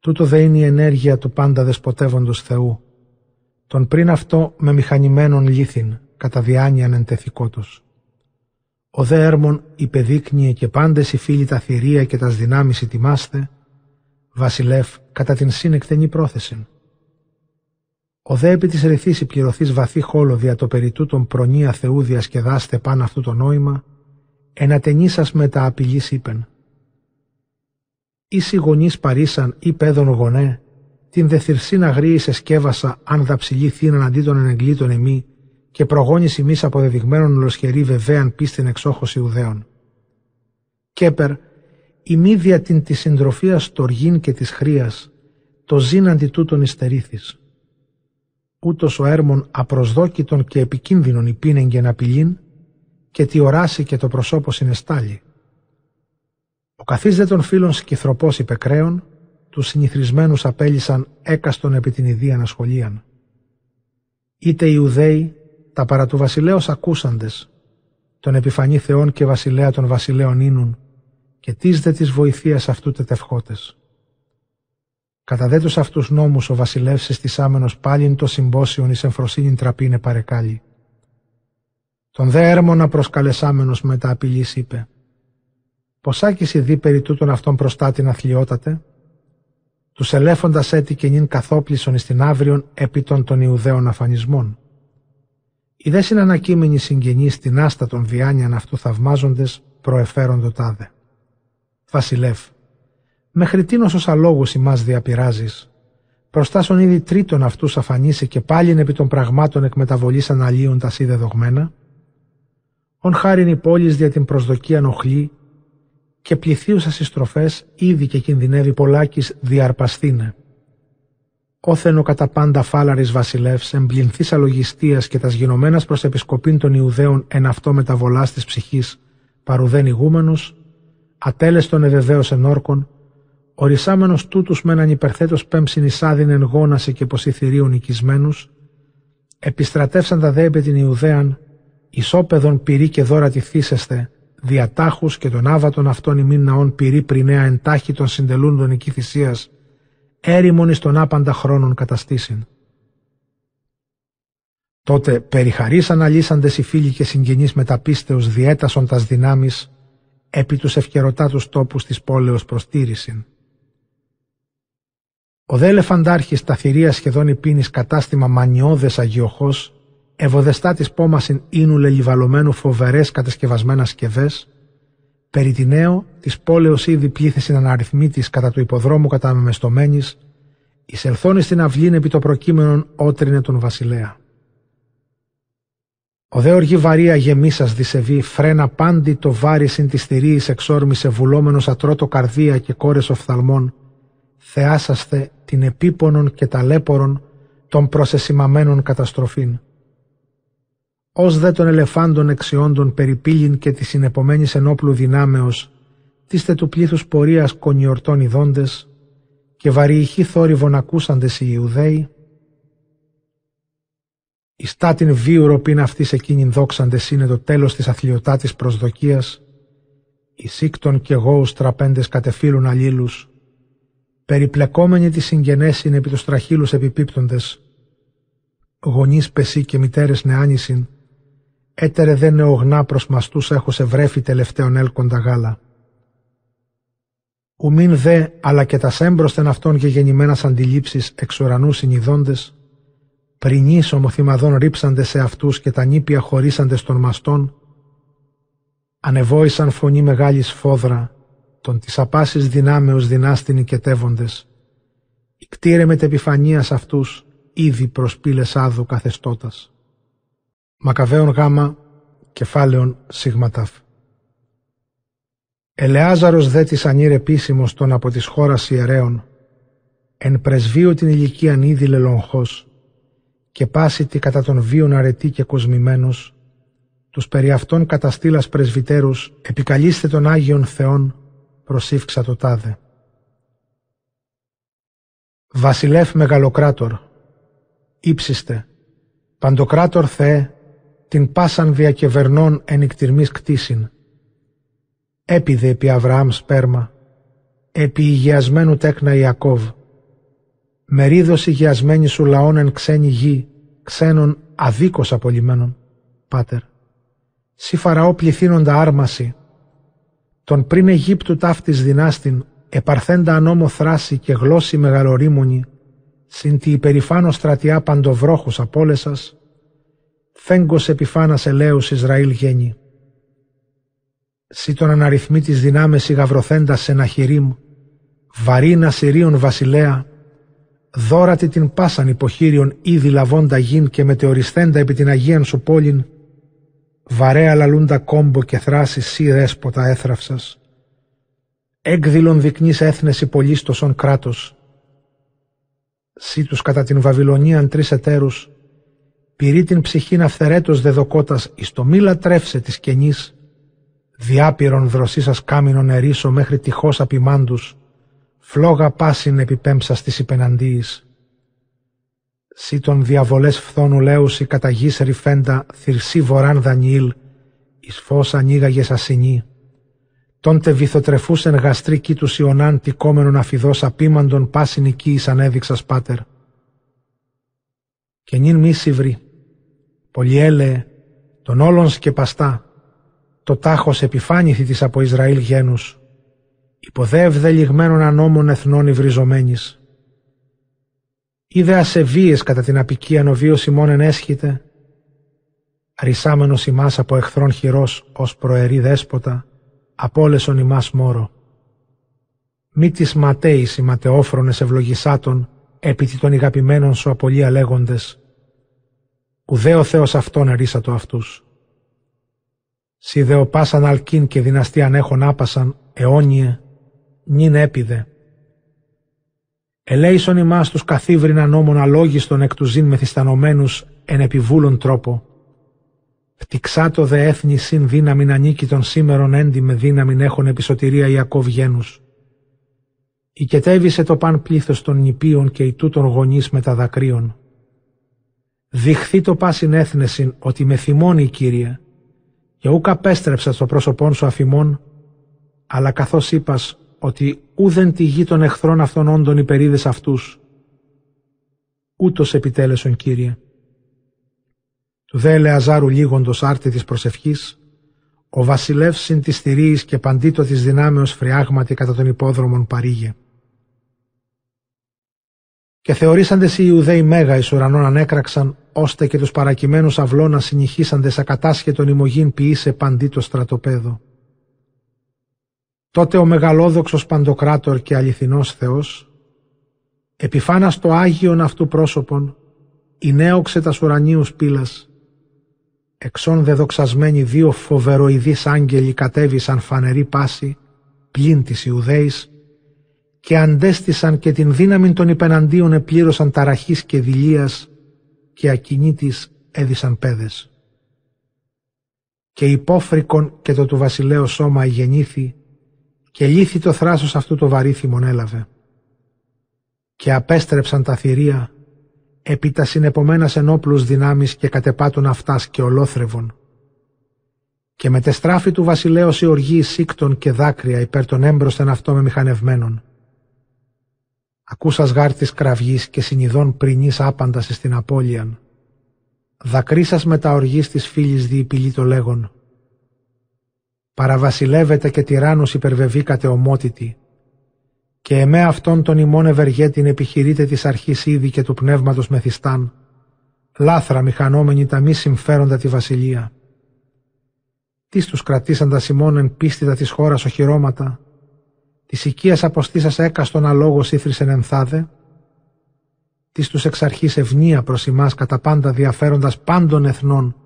Τούτο δε είναι η ενέργεια του πάντα δεσποτεύοντος Θεού, τον πριν αυτό με μηχανημένον λίθιν, κατά διάνοιαν εντεθικότος. Ο δε έρμον υπεδείκνυε και πάντες οι φίλοι τα θηρία και τας δυνάμεις ετοιμάστε, βασιλεύ κατά την συνεκτενή πρόθεση. Ο δε επί της ρηθής υπληρωθείς βαθύ χόλο δια το περί τούτον προνοία Θεού διασκεδάστε πάνω αυτού το νόημα, ενατενή σας με τα απειλής είπεν. Ήσοι γονείς παρήσαν ή πέδων γονέ, την δεθυρσήν αγρίης εσκέβασα αν δαψιλή θύναν αντί των ενεγκλήτων εμεί, και προγόνηση μη αποδεδειγμένων ολοσχερή βεβαίαν πίστην εξόχως Ιουδαίων. Κέπερ, η μύδια την της συντροφίας στοργήν και της χρίας, το ζήν αντί τούτον ιστερήθης. Ούτως ο έρμον απροσδόκητον και επικίνδυνον υπήνεν και απειλήν, και τι οράσει και το προσώπο συνεστάλει. Ο καθής δε των φίλων σκυθροπός υπεκραίων, τους συνηθρισμένους απέλησαν έκαστον επί την ιδίαν ασχολίαν. Είτε Ιουδαίοι, τα παρά του βασιλέως ακούσαντες, τον επιφανή Θεών και βασιλέα των βασιλέων ίνουν, και τις δε της βοηθείας αυτού τετευχότες. Κατά δε τους αυτούς νόμους ο βασιλεύς εστισάμενος πάλιν το συμπόσιον εις εμφροσύνην τραπήνε παρεκάλι. Τον δε έρμονα προσκαλεσάμενος με τα απειλής είπε «Ποσάκης δι περί τούτων αυτών προστάτην αθλιότατε» τους ελέφοντας έτη και νυν καθόπλησον εις την αύριον επί των των Ιουδαίων αφανισμών. Οι δε συνανακείμενοι συγγενείς στην άστα των διάνοιαν αυτού θαυμάζοντες προεφέροντο τάδε. Βασιλεύ, μέχρι τίνος ως αλόγους ημάς διαπειράζεις, προστάσον ήδη τρίτον αυτούς αφανίσει και πάλιν επί των πραγμάτων εκμεταβολής αναλύουν τα σίδε δογμένα, ον χάριν η πόλης δια την προσδοκία νοχλή και πληθύουσα στροφές ήδη και κινδυνεύει πολλάκις διαρπαστήνε. Όθενο κατά πάντα φάλαρης βασιλεύς, εμπληνθής αλογιστίας και τας γινωμένας προς επισκοπήν των Ιουδαίων εν αυτό μεταβολάς της ψυχής, παρουδέν ηγούμενος, ατέλεστον ευεβαίως ενόρκων, ορισάμενος τούτους με έναν υπερθέτος πέμψιν εισάδιν εν γόνασε και ποσιθυρίων οικισμένους, επιστρατεύσαν τα δέμπε την Ιουδαίαν, ισόπεδον πυρή και δώρα τη θύσεστε, διατάχους και τον άβατον αυτών ημίν ναών πυρή πρινέα εντάχει των συντελούντων εκεί θυσίας, έρημον εις των άπαντα χρόνων καταστήσιν. Τότε περιχαρίσαν αλύσαντες οι φίλοι και συγγενείς μεταπίστεως διέτασον τας δυνάμεις επί τους ευκαιρωτάτους τόπους της πόλεως προστήρησιν. Ο δε ελεφαντάρχης τα θηρία σχεδόν υπήνης κατάστημα μανιώδες αγιοχός ευωδεστά της πόμασιν ίνου λελιβαλωμένου φοβερές κατασκευασμένα σκευές, περί τη νέο της πόλεως ήδη πλήθησιν αναριθμίτης κατά του υποδρόμου καταμεμεστομένης, εισελθώνει στην αυλήν επί το προκείμενον ότρινε τον βασιλέα. Ο δε οργή βαρία γεμίσας δισεβή, φρένα πάντη το βάρη συν τη θηρίας εξόρμησε βουλόμενος ατρώτο καρδία και κόρες οφθαλμών, θεάσαστε την επίπονον και ταλέπορον των προσεσημαμένων καταστροφήν. Ως δε των ελεφάντων εξιόντων περιπήλην και της συνεπομένης ενόπλου δυνάμεως, τίστε του πλήθους πορείας κονιορτών ειδώντες, και βαριηχοί θόρυβον ακούσαντες οι Ιουδαίοι, η στάτην βίου ροπήν αυτής εκείνην δόξαντες είναι το τέλος της αθλειωτάτης προσδοκίας, οι σύκτων και γόους τραπέντες κατεφύλουν αλλήλους, περιπλεκόμενοι τη συγγενέσιν επί τους τραχύλους επιπίπτοντες, γονείς πεσί και μητέρες νεάνισιν, έτερε δε νεογνά προς μαστούς έχω σε βρέφη τελευταίον έλκοντα γάλα. Ουμήν δε, αλλά και τας σέμπροσθεν αυτών γεννημένας αντιλήψεις εξ ουρανού συνειδώντες, πρινείς ομοθυμαδών ρίψαντε σε αυτούς και τα νήπια χωρίσαντε των μαστών, ανεβόησαν φωνή μεγάλης φόδρα, των της απάσης δυνάμεως δυνάστην οικετεύοντες. Ικτήρε με επιφανίας αυτούς, ήδη προς πύλες άδου καθεστώτας. Μακαβαίων γάμα, κεφάλαιον σιγματάφ. Ελεάζαρος δε της ανήρ επίσημος των από της χώρας ιερέων, εν πρεσβείου την ηλικίαν ήδη λελογχός, και πάση τη κατά των βίων αρετή και κοσμημένος, τους περί αυτών καταστήλας πρεσβυτέρους, επικαλείστε των Άγιων Θεών, προσήφξα το τάδε. Βασιλεύ Μεγαλοκράτορ, ύψιστε, Παντοκράτορ Θεέ, την πάσαν διακεβερνών ενικτυρμής κτίσιν. Έπιδε επί Αβραάμ σπέρμα, επί υγειασμένου τέκνα Ιακώβ. Μερίδος υγειασμένη σου λαών εν ξένη γη, ξένων αδίκως απολυμένων, Πάτερ. Σι Φαραώ πληθύνοντα άρμαση, τον πριν Αιγύπτου ταύτης δυνάστην, επαρθέντα ανώμο θράση και γλώσση μεγαλορίμονη, συν τη υπερηφάνω στρατιά παντοβρόχους απόλεσας, φέγκος επιφάνας ελέους Ισραήλ γέννη. Σύ τον αναριθμή της δυνάμεση γαβροθέντας σε Ναχυρίμ, βαρίνα Συρίων βασιλέα, δόρατη την πάσαν υποχείριον ήδη λαβώντα γην και μετεωρισθέντα επί την Αγίαν σου πόλην, βαρέα λαλούντα κόμπο και θράση σύ δέσποτα έθραυσας. Έκδηλον δεικνύς έθνεση υπολίστοσον κράτος. Σύ τους κατά την Βαβυλωνίαν τρεις εταίρους, πυρεί την ψυχήν αυθερέτως δεδοκότας εις το μη λατρεύσε της κενής, διάπειρον δροσίσας κάμινον ερίσο μέχρι τυχώς απειμάντους, φλόγα πάσιν επιπέμψα στις υπεναντίης. Σύ τον διαβολές φθόνου λέουσι κατά γης ρηφέντα θυρσί βοράν Δανιήλ, εις φως ανοίγαγες ασυνή. Τόντε βυθοτρεφούσεν γαστρή κήτους Ιωνάν τικόμενον αφιδός απίμαντον πάσιν οικίης ανέδειξας πάτερ. Και νυν μη σιvrή, πολυέλεε, τον όλων σκεπαστά, το τάχος επιφάνηθη της από Ισραήλ γένους, υποδεύδε λιγμένων ανώμων εθνών υβριζομένης. Είδε ασεβίες κατά την απικία ο βίος ημών ενέσχυται, αρισάμενος ημάς από εχθρών χειρός ως προερή δέσποτα, απόλεσον ημάς μόρο. Μη τις ματέης οι ματεόφρονες ευλογησάτων, έπειτι των ηγαπημένων σου απολία λέγοντες, ουδέ ο Θεός αυτόν ερίσατο αυτούς. Σιδεο πάσαν αλκίν και δυναστείαν έχων άπασαν, αιώνιε, νυν έπιδε. Ελέησον ημάς τους καθίβρινα νόμων αλόγιστον εκ του ζήν μεθυστανωμένους εν επιβούλων τρόπο. Φτιξάτο δε έθνη συν δύναμην ανήκει των σήμερον έντι με δύναμην έχουν επισωτηρία Ιακώβ γένους. Οικετέβησε το παν πλήθος των νηπίων και η τούτων γονείς με τα δακρύων. Διχθεί το πάσιν έθνεσιν ότι με θυμώνει Κύριε, και ούκ απέστρεψα στο πρόσωπόν σου αφημών, αλλά καθώς είπας ότι ούδεν τη γη των εχθρών αυτών όντων υπερίδες αυτούς, ούτως επιτέλεσον Κύριε. Του δε Ελεαζάρου λίγοντος άρτη της προσευχής, ο βασιλεύς συν της θηρίης και παντήτο της δυνάμεως φριάγματι κατά των υπόδρομων παρήγε. Και θεωρήσαντες οι Ιουδαίοι μέγα εις ουρανών ανέκραξαν, ώστε και τους παρακειμένους αυλώνα συνηχίσαντε σαν κατάσχετον ημωγήν ποιήσε παντί το στρατοπέδο. Τότε ο μεγαλόδοξος παντοκράτορ και αληθινός Θεός, επιφάνας το Άγιον αυτού πρόσωπον, νέοξε τας ουρανίους πύλας, εξών δεδοξασμένοι δύο φοβεροειδείς άγγελοι κατέβησαν φανερή πάση, πλην της Ιουδαίης, και αντέστησαν και την δύναμη των υπεναντίων επλήρωσαν ταραχής και δηλίας και ακινήτης έδισαν πέδες. Και υπόφρικον και το του βασιλέως σώμα γεννήθη και λύθη το θράσος αυτού το βαρύθιμον έλαβε. Και απέστρεψαν τα θηρία επί τα συνεπομένας ενόπλους δυνάμεις και κατεπάτουν αυτάς και ολόθρευον. Και με τεστράφη του βασιλέως η οργή σύκτων και δάκρυα υπέρ των έμπροσθεν αυτό με μηχανευμένων. Ακούσας γάρτης κραυγής και συνειδών πρινής άπαντας στην απώλειαν. Δακρύσας με τα οργής της φίλης διυπηλή το λέγον. Παραβασιλεύεται και τυράννους υπερβεβήκατε ομότητη. Και εμέ αυτόν τον ημών ευεργέτην επιχειρείτε της αρχής ήδη και του πνεύματος μεθιστάν. Λάθρα μηχανόμενοι τα μη συμφέροντα τη βασιλεία. Τις τους κρατήσαντα ημών εν πίστητα της χώρας οχυρώματα, Της οικίας αποστήσας έκαστον αλόγο ήθρισεν ενθάδε, τη τους εξ αρχής ευνία προς εμά κατά πάντα διαφέροντας πάντων εθνών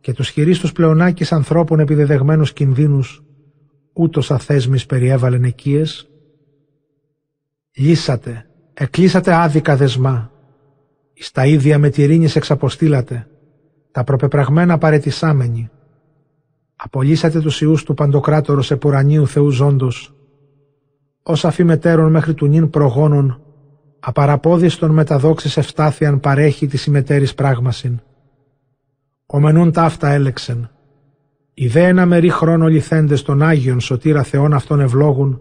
και τους χειρίστους πλεονάκης ανθρώπων επιδεδεγμένους κινδύνους, ούτως αθέσμης περιέβαλεν εκείε. Λύσατε, εκλείσατε άδικα δεσμά, εις τα ίδια με τυρίνης εξαποστήλατε, τα προπεπραγμένα παρετησάμενοι. Απολύσατε τους ιούς του παντοκράτορος επουρανίου Θεού ζώντος, ως αφημετέρων μέχρι του νυν προγόνων, απαραπόδιστον μεταδόξης ευστάθιαν παρέχει τη συμμετέρης πράγμασιν. Ομενούν ταύτα έλεξεν. δε ένα μερί χρόνο λυθέντες των Άγιων σωτήρα Θεών αυτών ευλόγουν,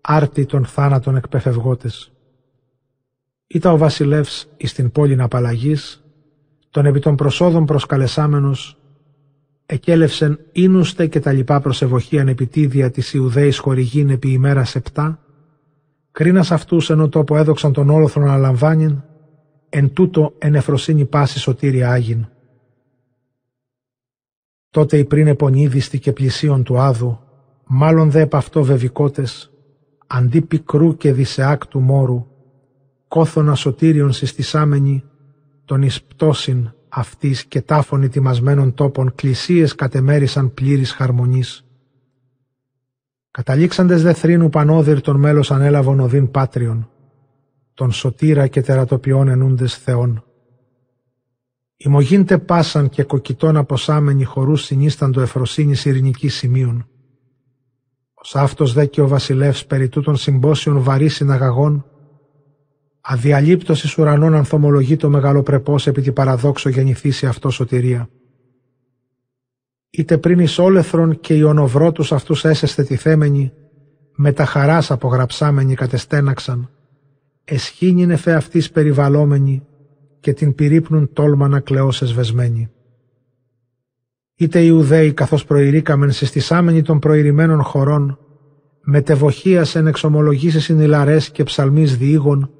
άρτη των θάνατων εκπεφευγότες. Ήτα ο βασιλεύς εις την πόλην απαλλαγής, τον επί των προσόδων προσκαλεσάμενος, εκέλευσεν ίνουστε και τα λοιπά προσεβοχίαν επιτίδια της Ιουδαίης χορηγήν επί ημέρας επτά, κρίνας αυτούς ενώ τόπο έδοξαν τον όλοθρον αναλαμβάνειν, εν τούτο εν εφροσύνη πάση σωτήρια Άγιν. Τότε οι πριν επονίδιστη και πλησίον του Άδου, μάλλον δε επ' αυτό βεβικότες, αντί πικρού και δισεάκτου μόρου, κόθωνα σωτήριον συστησάμενοι, τον εις πτώσιν αυτής και τάφων ετοιμασμένων τόπων κλησίες κατεμέρισαν πλήρης χαρμονής. Καταλήξαντες δε θρήνου πανόδυρ των μέλος ανέλαβον οδύν πάτριον, τον σωτήρα και τερατοποιών ενούντες θεών. Ημωγίντε πάσαν και κοκκιτών αποσάμενοι χορούς συνίσταντο εφροσύνης ειρηνικής σημείων. Ως αυτός δε και ο βασιλεύς περί τούτων συμπόσιων βαρύ συναγαγών, Αδιαλείπτωσης ουρανών ανθομολογεί το μεγαλοπρεπός επί τη παραδόξο γεννηθήσει αυτός σωτηρία. Είτε πριν εις όλεθρον και οι ονοβρότους αυτούς έσεστε τη θέμενη, με τα χαράς απογραψάμενοι κατεστέναξαν, εσχήνιν εφέ αυτής περιβαλλόμενοι και την πυρύπνουν τόλμα να κλαιώσες βεσμένοι. Είτε οι Ιουδαίοι καθώς προηρήκαμεν συστησάμενοι των προηρημένων χωρών, μετεβοχίας εν εξομολογήσεις συνηλαρές και ψαλμής διήγων,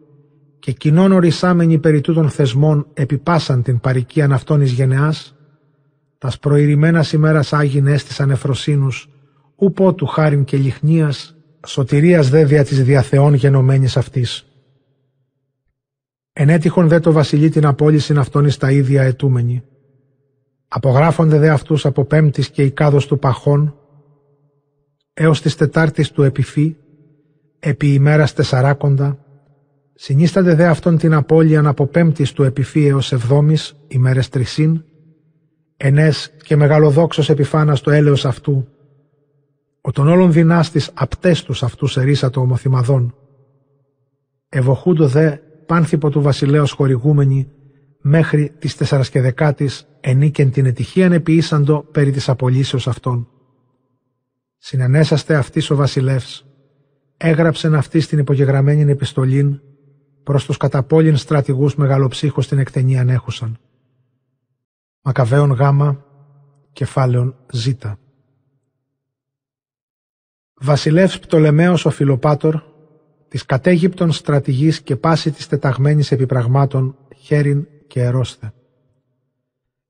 και κοινών ορισάμενοι περί τούτων θεσμών επιπάσαν την παρικίαν αυτών εις γενεάς, τας προηρημένας ημέρας Άγιν έστησαν εφροσύνους, ούπο του χάριν και λιχνίας, σωτηρίας δε δια της διαθεών γενομένης αυτής. Ενέτυχον δε το βασιλεί την απόλυσιν αυτών εις τα ίδια ετούμενοι. Απογράφονται δε αυτούς από πέμπτης και οικάδος του παχών, έως της τετάρτης του επιφύ, επί ημέρας τεσσαράκοντα, Συνίστανται δε αυτόν την απώλειαν από πέμπτης του επιφύ έως εβδόμης, ημέρες τρισίν, ενές και μεγαλοδόξος επιφάνας το έλεος αυτού, ο των όλων δυνάστης απτές τους αυτούς ερίσατο ομοθυμαδών. Ευοχούντο δε πάνθυπο του βασιλέως χορηγούμενη, μέχρι τις τεσσαρασκεδεκάτης ενίκεν την ετυχίαν επιήσαντο περί της απολύσεως αυτών. Συνενέσαστε αυτής ο βασιλεύς, έγραψεν αυτή στην υπογεγραμμένη επιστολήν προς τους καταπόλυν στρατηγούς μεγαλοψύχους στην εκτενή ανέχουσαν. Μακαβαίων γάμα, κεφάλαιον Ζ. Βασιλεύς Πτολεμαίος ο Φιλοπάτορ, της κατέγυπτων στρατηγής και πάση της τεταγμένης επιπραγμάτων, χέριν και ερώστε.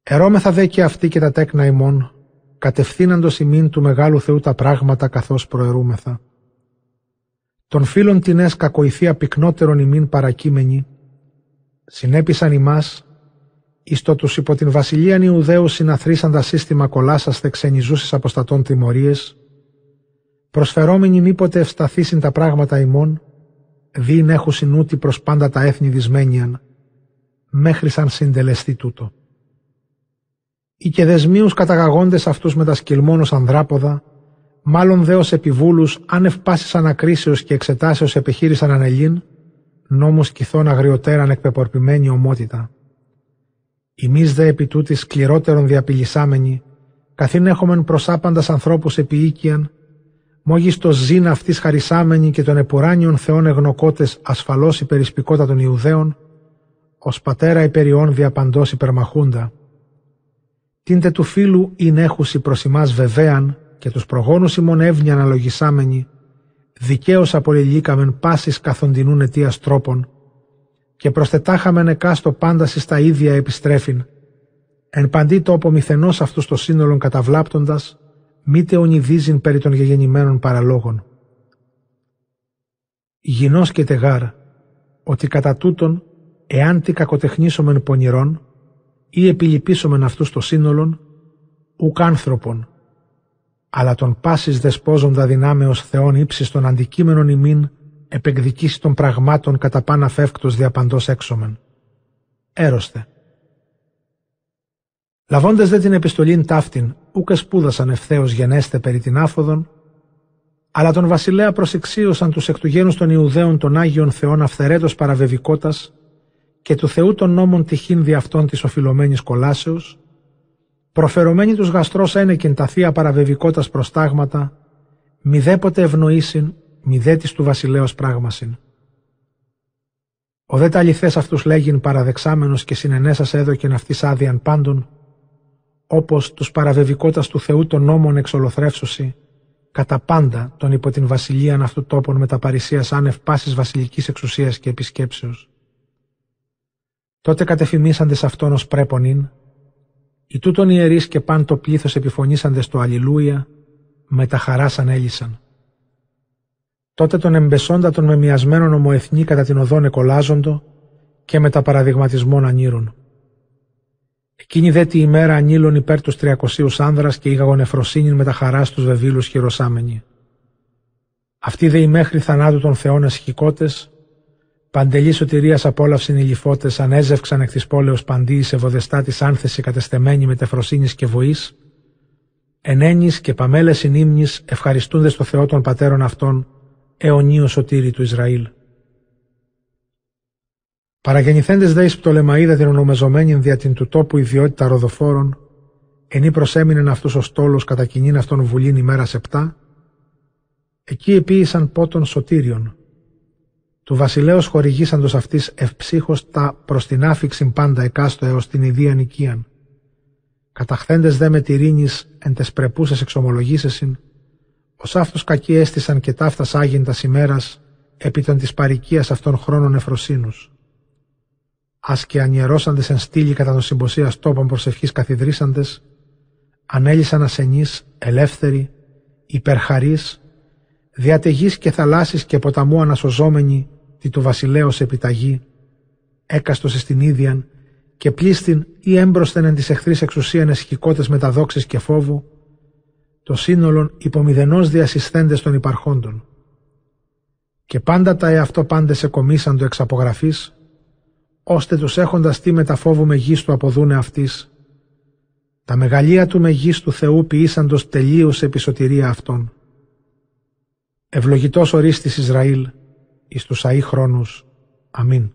Ερώμεθα δε και αυτοί και τα τέκνα ημών, κατευθύναντος ημίν του μεγάλου Θεού τα πράγματα καθώς προερούμεθα. Των φίλων τινές κακοηθία πυκνότερον ημίν παρακείμενοι, συνέπισαν ημάς, εις το τους υπό την βασιλείαν Ιουδαίου συναθρήσαντα σύστημα κολάσαστε ξενιζούσες αποστατών τιμωρίες, προσφερόμενοι μήποτε ευσταθήσιν τα πράγματα ημών, δίν έχουν συνούτι προς πάντα τα έθνη δυσμένιαν, μέχρι σαν συντελεστεί τούτο. Οι και δεσμίους καταγαγόντες αυτούς με τα σκυλμόνος ανδράποδα, μάλλον δέος επιβούλους, άνευ πάσης ανακρίσεως και εξετάσεως επιχείρησαν ανελήν, νόμους κυθών αγριωτέραν εκπεπορπημένη ομότητα. Εμείς δε επί τούτης σκληρότερον διαπηλισάμενοι, καθήν έχομεν προσάπαντας ανθρώπους επί οίκιαν, μόγις το ζήν αυτής χαρισάμενοι και των επουράνιων θεών εγνοκότες ασφαλώς υπερισπικότα των Ιουδαίων, ως πατέρα υπεριών διαπαντός υπερμαχούντα. Τίντε του φίλου ειν έχουσι προς ημάς βεβαίαν και τους προγόνους ημών εύνοια αναλογισάμενοι, δικαίως απολυλίκαμεν πάσης καθοντινούν αιτίας τρόπων, και προσθετάχαμεν εκάστο πάντα στα ίδια επιστρέφειν, εν παντή τόπο μηθενός αυτούς το σύνολον καταβλάπτοντας, μήτε ονειδίζειν περί των γεγεννημένων παραλόγων. Γινός και τεγάρ, ότι κατά τούτον, εάν τι κακοτεχνήσομεν πονηρών, ή επιλυπήσομεν αυτούς το σύνολον, ουκ άνθρωπον, αλλά τον πάσης δεσπόζοντα δυνάμεως Θεών ύψης των αντικείμενων ημίν επεκδικήσει των πραγμάτων κατά πάνα φεύκτος διαπαντός έξωμεν. Έρωστε. Λαβώντας δε την επιστολήν ταύτην, ούκ σπούδασαν ευθέως γενέστε περί την άφοδον, αλλά τον βασιλέα προσεξίωσαν τους εκ του γένους των Ιουδαίων των Άγιων Θεών αυθερέτως παραβεβικότας και του Θεού των νόμων τυχήν δι' αυτών της οφειλωμένης κολάσεως, προφερωμένοι τους γαστρός ένεκεν τα θεία παραβεβικότας προστάγματα, μηδέποτε ευνοήσιν, μηδέτης του βασιλέως πράγμασιν. Ο δε τα αληθές αυτούς λέγειν παραδεξάμενος και συνενέσας έδωκεν αυτής άδειαν πάντων, όπως τους παραβεβικότας του Θεού των νόμων εξολοθρεύσωση, κατά πάντα τον υπό την βασιλείαν αυτού τόπων με τα παρησίας άνευ πάσης βασιλικής εξουσίας και επισκέψεως. Τότε κατεφημίσαντες αυτόν ως πρέπον ειν, οι τούτων ιερείς και παν το πλήθος επιφωνήσαντες το Αλληλούια, με τα χαράς ανέλησαν. Τότε τον εμπεσόντα των μεμιασμένων ομοεθνή κατά την οδόν εκολάζοντο και με τα παραδειγματισμών ανήρων. Εκείνη δε τη ημέρα ανήλων υπέρ τους τριακοσίους άνδρας και ήγαγον εφροσύνην με τα χαράς στους βεβήλους χειροσάμενοι. Αυτοί δε οι μέχρι θανάτου των θεών εσχικότες, παντελή σωτηρίας απόλαυσιν οι λιφώτες ανέζευξαν εκ της πόλεως παντή η σεβοδεστά της άνθεσης κατεστεμένη με τεφροσύνης και βοής, ενένης και παμέλες συνήμνης ευχαριστούνται στο Θεό των πατέρων αυτών, αιωνίο σωτήρι του Ισραήλ. Παραγεννηθέντες δε εις Πτολεμαίδα την ονομεζομένη δια την του τόπου ιδιότητα ροδοφόρων, ενή προσέμεινεν αυτούς ο στόλος κατά κοινήν αυτών βουλήν ημέρα επτά, εκεί επίησαν πότων σωτήριον. Του βασιλέως χορηγήσαντος αυτής ευψύχως τα προς την άφηξη πάντα εκάστο έως την ιδίαν οικίαν. Καταχθέντες δε με τυρίνης εν τες πρεπούσες εξομολογήσεσιν, ως αυτούς κακοί έστησαν και ταύτας άγιντας ημέρας επί των της παρικίας αυτών χρόνων εφροσύνους ας και ανιερώσαντες εν στήλη κατά των συμποσίας τόπων προσευχής καθιδρύσαντες, ανέλησαν ασενείς, ελεύθεροι, υπερχαρείς, διατεγείς και θαλάσσης και ποταμού ανασωζόμενοι, τη του βασιλέως επιταγή, έκαστος στην ίδιαν και πλήστην ή έμπροσθεν εν της εχθρής εξουσίαν εσχικότες μεταδόξης και φόβου, το σύνολον υπομηδενός διασυσθέντες των υπαρχόντων. Και πάντα τα εαυτό πάντες εκομίσαντο εξ απογραφής, ώστε τους έχοντας τι μεταφόβου μεγίστου αποδούνε αυτής. Τα μεγαλεία του μεγίστου Θεού ποιήσαντος τελείως επισωτηρία αυτών. Ευλογητός ορίστης Ισραήλ, εις τους αεί χρόνους. Αμήν.